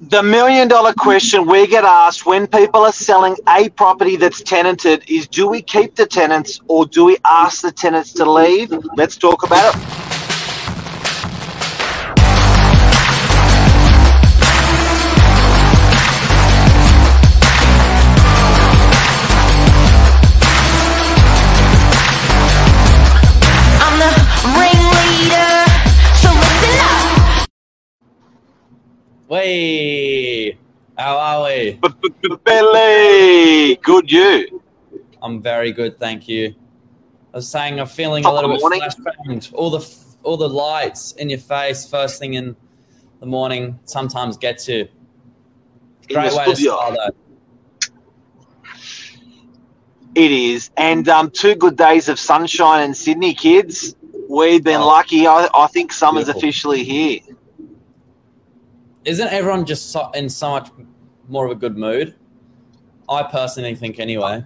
the million dollar question we get asked when people are selling a property that's tenanted is do we keep the tenants or do we ask the tenants to leave? Let's talk about it. Way, how are we? Billy, good you. I'm very good, thank you. I was saying I'm feeling a little bit Morning. flashbanged. All the all the lights in your face first thing in the morning sometimes gets you. Great way to start though. It is. And um, two good days of sunshine in Sydney, kids. We've been Oh. lucky. I, I think summer's Beautiful. officially here. Isn't everyone just so, in so much more of a good mood? I personally think anyway.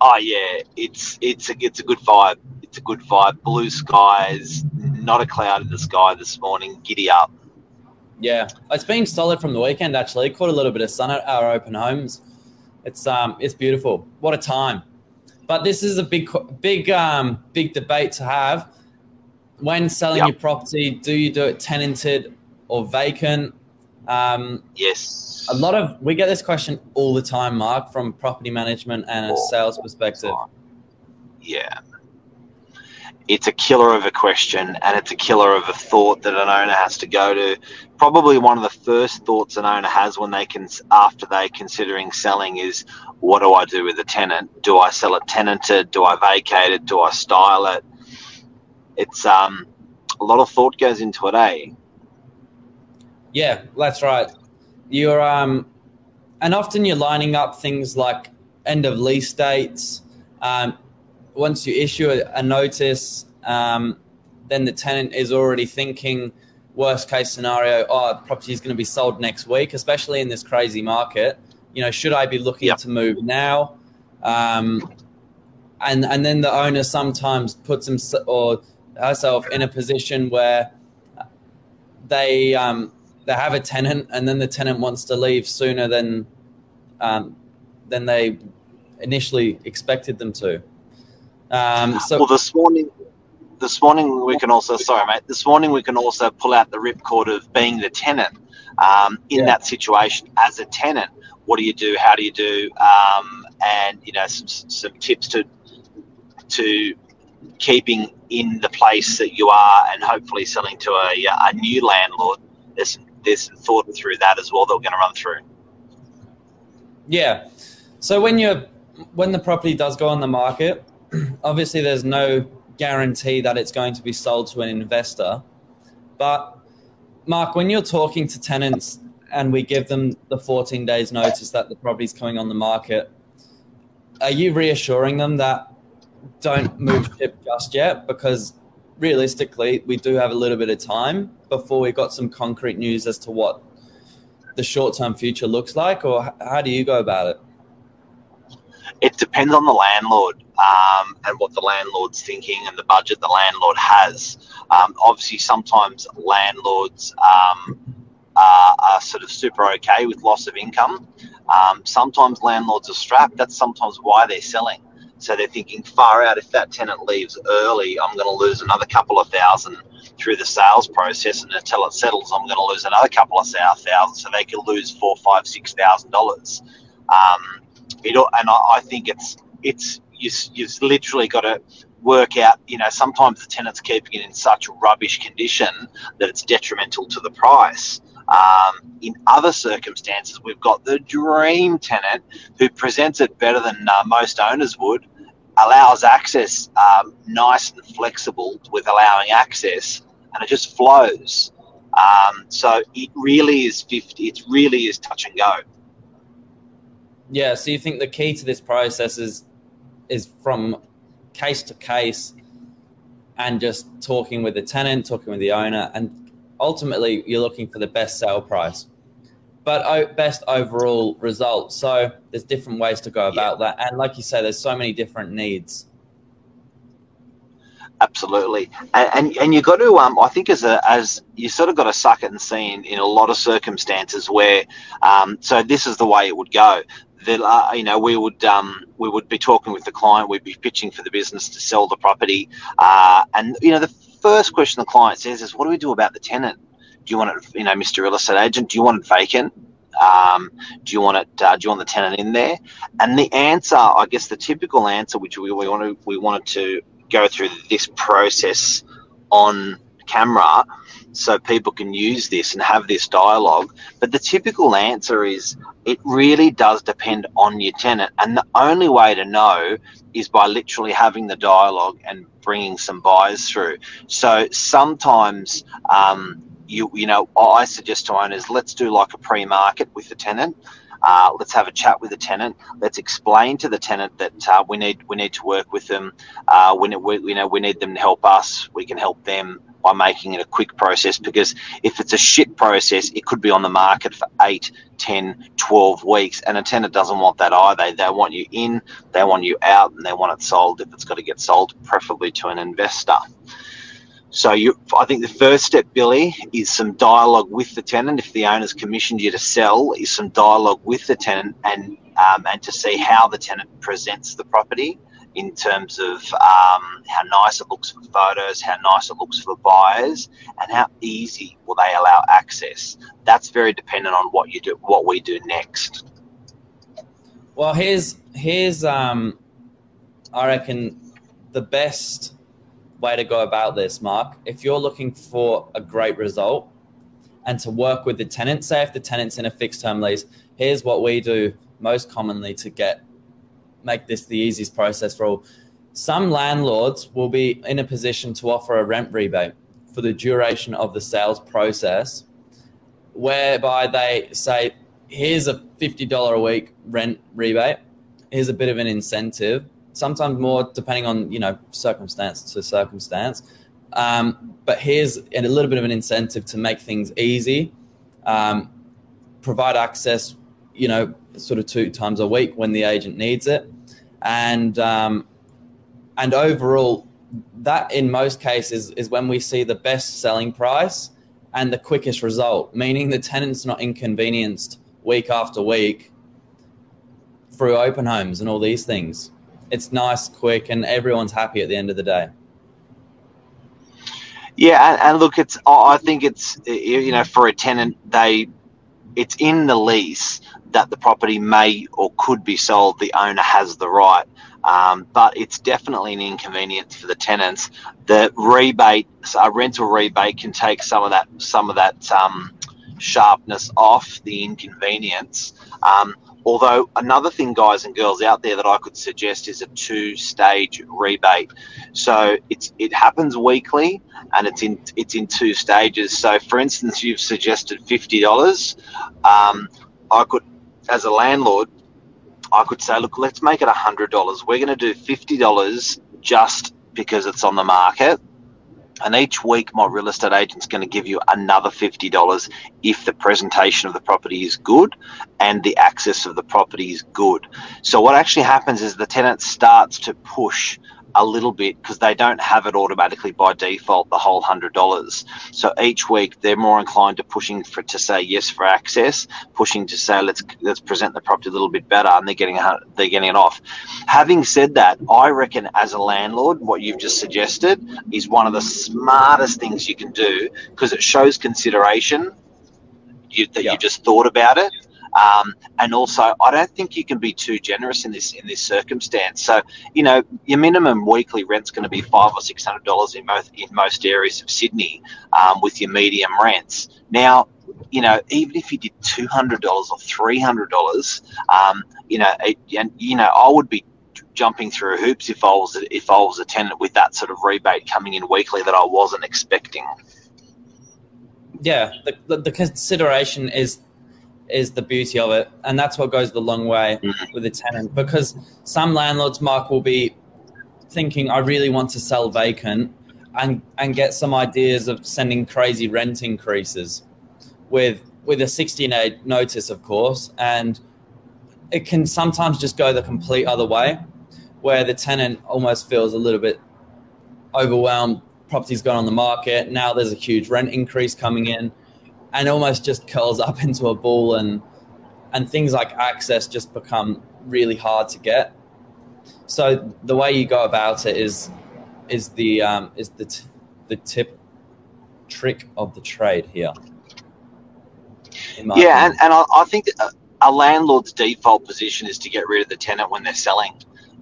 Oh yeah, it's it's a it's a good vibe. It's a good vibe. Blue skies, not a cloud in the sky this morning. Giddy up. Yeah, it's been solid from the weekend actually. Caught a little bit of sun at our open homes. It's um, it's beautiful. What a time! But this is a big, big, um, big debate to have. When selling Yep. your property, do you do it tenanted or vacant? Um, Yes. a lot of we get this question all the time, Mark, from property management and a All sales perspective. Yeah. It's a killer of a question and it's a killer of a thought that an owner has to go to. Probably one of the first thoughts an owner has when they can, after they considering selling is, what do I do with the tenant? Do I sell it tenanted? Do I vacate it? Do I style it? It's um, a lot of thought goes into it, eh? Yeah, that's right. You're um, and often you're lining up things like end of lease dates. Um, once you issue a, a notice, um, then the tenant is already thinking worst case scenario. Oh, the property is going to be sold next week, especially in this crazy market. You know, should I be looking Yep. to move now? Um, and and then the owner sometimes puts him or herself in a position where they um, they have a tenant and then the tenant wants to leave sooner than um, than they initially expected them to. Um, so well, this morning, this morning we can also sorry, mate. This morning we can also pull out the ripcord of being the tenant um, in Yeah. that situation as a tenant. What do you do? How do you do? Um, and you know some some tips to to keeping in the place that you are and hopefully selling to a, a new landlord. There's some, some thought through that as well that we're going to run through. yeah, so when you're when the property does go on the market, obviously there's no guarantee that it's going to be sold to an investor. But Mark, when you're talking to tenants and we give them the 14 days notice that the property's coming on the market, are you reassuring them that don't move ship just yet? Because realistically, we do have a little bit of time before we got some concrete news as to what the short term future looks like, or how do you go about it? it depends on the landlord um, and what the landlord's thinking and the budget the landlord has. Um, obviously, sometimes landlords um, are, are sort of super okay with loss of income. Um, sometimes landlords are strapped. That's sometimes why they're selling. So they're thinking far out. If that tenant leaves early, I'm going to lose another couple of thousand through the sales process, and until it settles, I'm going to lose another couple of thousand. So they could lose four, five, six thousand dollars. Um, it, and I, I think it's it's you, you've literally got to work out. You know, sometimes the tenant's keeping it in such rubbish condition that it's detrimental to the price. Um, in other circumstances, we've got the dream tenant who presents it better than uh, most owners would, allows access um, nice and flexible with allowing access, and it just flows. Um, so it really is 50, it really is touch and go. Yeah, so you think the key to this process is is from case to case and just talking with the tenant, talking with the owner, and ultimately you're looking for the best sale price, but best overall result. So there's different ways to go about that, and like you say, there's so many different needs. Absolutely, and and, and you got to um, I think as a as you sort of got to suck it and see in, in a lot of circumstances where um, so this is the way it would go. That you know we would um, we would be talking with the client, we'd be pitching for the business to sell the property, uh, and you know the first question the client says is, "What do we do about the tenant? Do you want it, you know, Mr. Real Estate Agent? Do you want it vacant? Um, do you want it? Uh, do you want the tenant in there?" And the answer, I guess, the typical answer, which we, we want to we wanted to go through this process on camera so people can use this and have this dialogue. But the typical answer is it really does depend on your tenant. And the only way to know is by literally having the dialogue and bringing some buyers through. So sometimes, um, you, you know, I suggest to owners, let's do like a pre market with the tenant. Uh, let's have a chat with the tenant. Let's explain to the tenant that uh, we need we need to work with them. Uh, we, we, you know we need them to help us. We can help them by making it a quick process because if it's a shit process, it could be on the market for 8, 10, 12 weeks. And a tenant doesn't want that either. They want you in, they want you out, and they want it sold if it's got to get sold, preferably to an investor. So you, I think the first step, Billy, is some dialogue with the tenant. If the owner's commissioned you to sell, is some dialogue with the tenant and um, and to see how the tenant presents the property in terms of um, how nice it looks for photos, how nice it looks for buyers, and how easy will they allow access. That's very dependent on what you do, what we do next. Well, here's here's um, I reckon the best way to go about this, Mark. If you're looking for a great result and to work with the tenant, say if the tenant's in a fixed term lease, here's what we do most commonly to get make this the easiest process for all. Some landlords will be in a position to offer a rent rebate for the duration of the sales process, whereby they say, here's a $50 a week rent rebate, here's a bit of an incentive, sometimes more depending on, you know, circumstance to circumstance. Um, but here's a little bit of an incentive to make things easy, um, provide access, you know, sort of two times a week when the agent needs it, and um, and overall, that in most cases is when we see the best selling price and the quickest result, meaning the tenant's not inconvenienced week after week through open homes and all these things. It's nice, quick, and everyone's happy at the end of the day. Yeah, and, and look, it's I think it's you know for a tenant they it's in the lease that the property may or could be sold. The owner has the right, um, but it's definitely an inconvenience for the tenants. The rebate, a rental rebate, can take some of that some of that um, sharpness off the inconvenience. Um, although another thing, guys and girls out there, that I could suggest is a two-stage rebate. So it's it happens weekly, and it's in it's in two stages. So, for instance, you've suggested fifty dollars. Um, I could as a landlord, I could say, look, let's make it $100. We're going to do $50 just because it's on the market. And each week, my real estate agent's going to give you another $50 if the presentation of the property is good and the access of the property is good. So, what actually happens is the tenant starts to push a little bit because they don't have it automatically by default the whole hundred dollars. So each week they're more inclined to pushing for to say yes for access, pushing to say let's let's present the property a little bit better, and they're getting they're getting it off. Having said that, I reckon as a landlord, what you've just suggested is one of the smartest things you can do because it shows consideration you, that you just thought about it um, and also, I don't think you can be too generous in this in this circumstance. So, you know, your minimum weekly rent's going to be five or six hundred dollars in most in most areas of Sydney, um, with your medium rents. Now, you know, even if you did two hundred dollars or three hundred dollars, um, you know, it, and you know, I would be jumping through hoops if I was if I was a tenant with that sort of rebate coming in weekly that I wasn't expecting. Yeah, the, the, the consideration is is the beauty of it, and that's what goes the long way mm-hmm. with a tenant. Because some landlords, Mark, will be thinking, "I really want to sell vacant," and and get some ideas of sending crazy rent increases with with a 16 day notice, of course, and it can sometimes just go the complete other way, where the tenant almost feels a little bit overwhelmed. Property's gone on the market. Now there's a huge rent increase coming in, and almost just curls up into a ball, and and things like access just become really hard to get. So the way you go about it is is the um, is the t- the tip trick of the trade here. Yeah, opinion. and, and I, I think a landlord's default position is to get rid of the tenant when they're selling.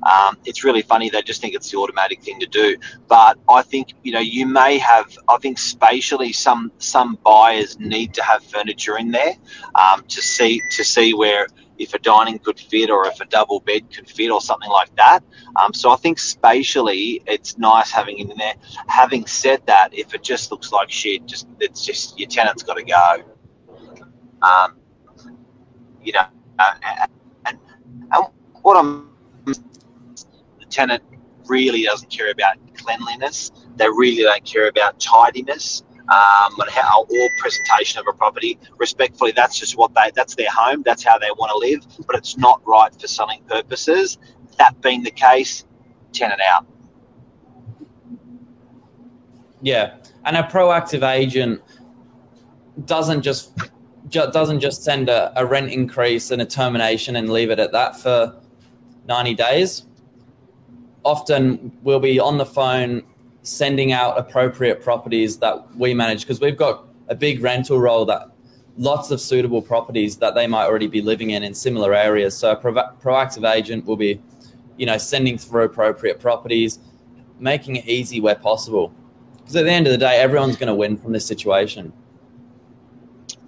Um, it's really funny; they just think it's the automatic thing to do. But I think you know you may have. I think spatially, some some buyers need to have furniture in there um, to see to see where if a dining could fit or if a double bed could fit or something like that. Um, so I think spatially, it's nice having it in there. Having said that, if it just looks like shit, just it's just your tenant's got to go. Um, you know, uh, and, and what I'm tenant really doesn't care about cleanliness. They really don't care about tidiness um, how or presentation of a property. Respectfully, that's just what they that's their home. That's how they want to live. But it's not right for selling purposes. That being the case, tenant out. Yeah, and a proactive agent doesn't just ju- doesn't just send a, a rent increase and a termination and leave it at that for 90 days. Often we'll be on the phone sending out appropriate properties that we manage because we've got a big rental roll that lots of suitable properties that they might already be living in in similar areas. So a pro- proactive agent will be, you know, sending through appropriate properties, making it easy where possible. Because at the end of the day, everyone's going to win from this situation.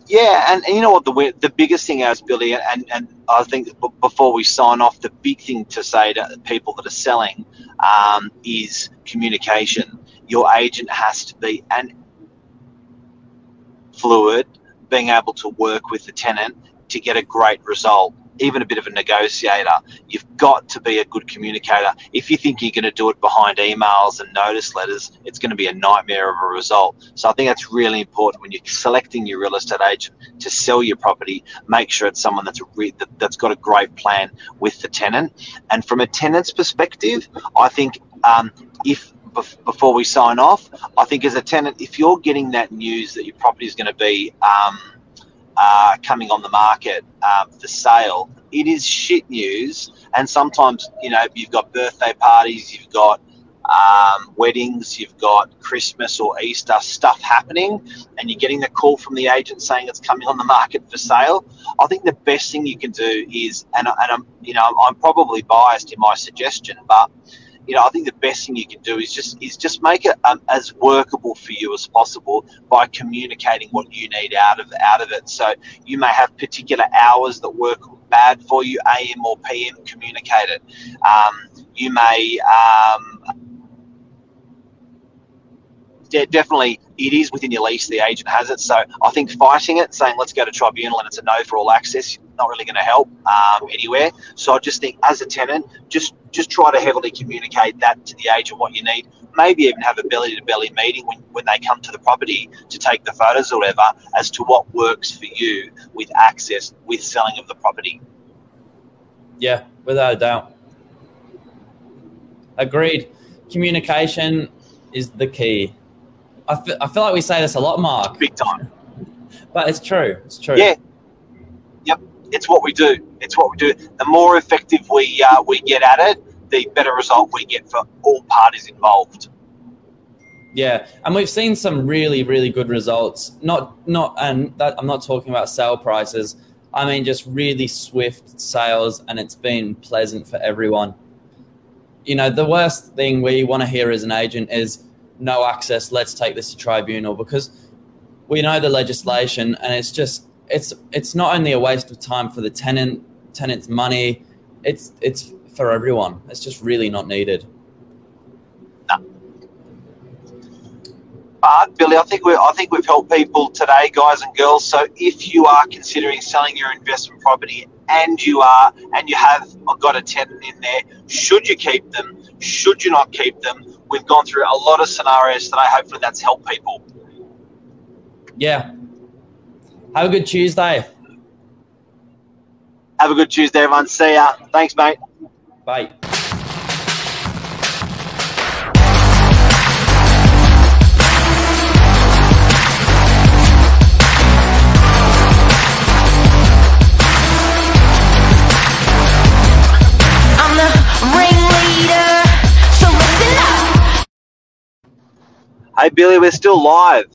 Yeah, and, and you know what the the biggest thing is, Billy, and and I think before we sign off, the big thing to say to people that are selling um, is communication. Your agent has to be and fluid, being able to work with the tenant to get a great result. Even a bit of a negotiator. You've got to be a good communicator. If you think you're going to do it behind emails and notice letters, it's going to be a nightmare of a result. So I think that's really important when you're selecting your real estate agent to sell your property. Make sure it's someone that's re- that, that's got a great plan with the tenant. And from a tenant's perspective, I think um, if before we sign off, I think as a tenant, if you're getting that news that your property is going to be um, coming on the market um, for sale, it is shit news. And sometimes, you know, you've got birthday parties, you've got um, weddings, you've got Christmas or Easter stuff happening, and you're getting the call from the agent saying it's coming on the market for sale. I think the best thing you can do is, and, and I'm, you know, I'm probably biased in my suggestion, but you know, I think the best thing you can do is just is just make it um, as workable for you as possible by communicating what you need out of out of it. So you may have particular hours that work bad for you, AM or PM. Communicate it. Um, you may. Um, de- definitely, it is within your lease. The agent has it, so I think fighting it, saying let's go to tribunal and it's a no for all access, not really going to help um, anywhere. So I just think, as a tenant, just just try to heavily communicate that to the agent what you need. Maybe even have a belly to belly meeting when, when they come to the property to take the photos or whatever as to what works for you with access with selling of the property. Yeah, without a doubt. Agreed. Communication is the key. I fe- I feel like we say this a lot, Mark, Big time. but it's true. It's true. Yeah. Yep. It's what we do. It's what we do. The more effective we uh, we get at it, the better result we get for all parties involved. Yeah, and we've seen some really, really good results. Not, not, and that I'm not talking about sale prices. I mean, just really swift sales, and it's been pleasant for everyone. You know, the worst thing we want to hear as an agent is no access. Let's take this to tribunal because we know the legislation, and it's just it's it's not only a waste of time for the tenant, tenant's money. It's it's for everyone. It's just really not needed. But Billy, I think we I think we've helped people today, guys and girls. So if you are considering selling your investment property and you are and you have got a tenant in there, should you keep them? Should you not keep them? We've gone through a lot of scenarios today. Hopefully, that's helped people. Yeah. Have a good Tuesday. Have a good Tuesday, everyone. See ya. Thanks, mate. Bye. Hey, Billy, we're still live.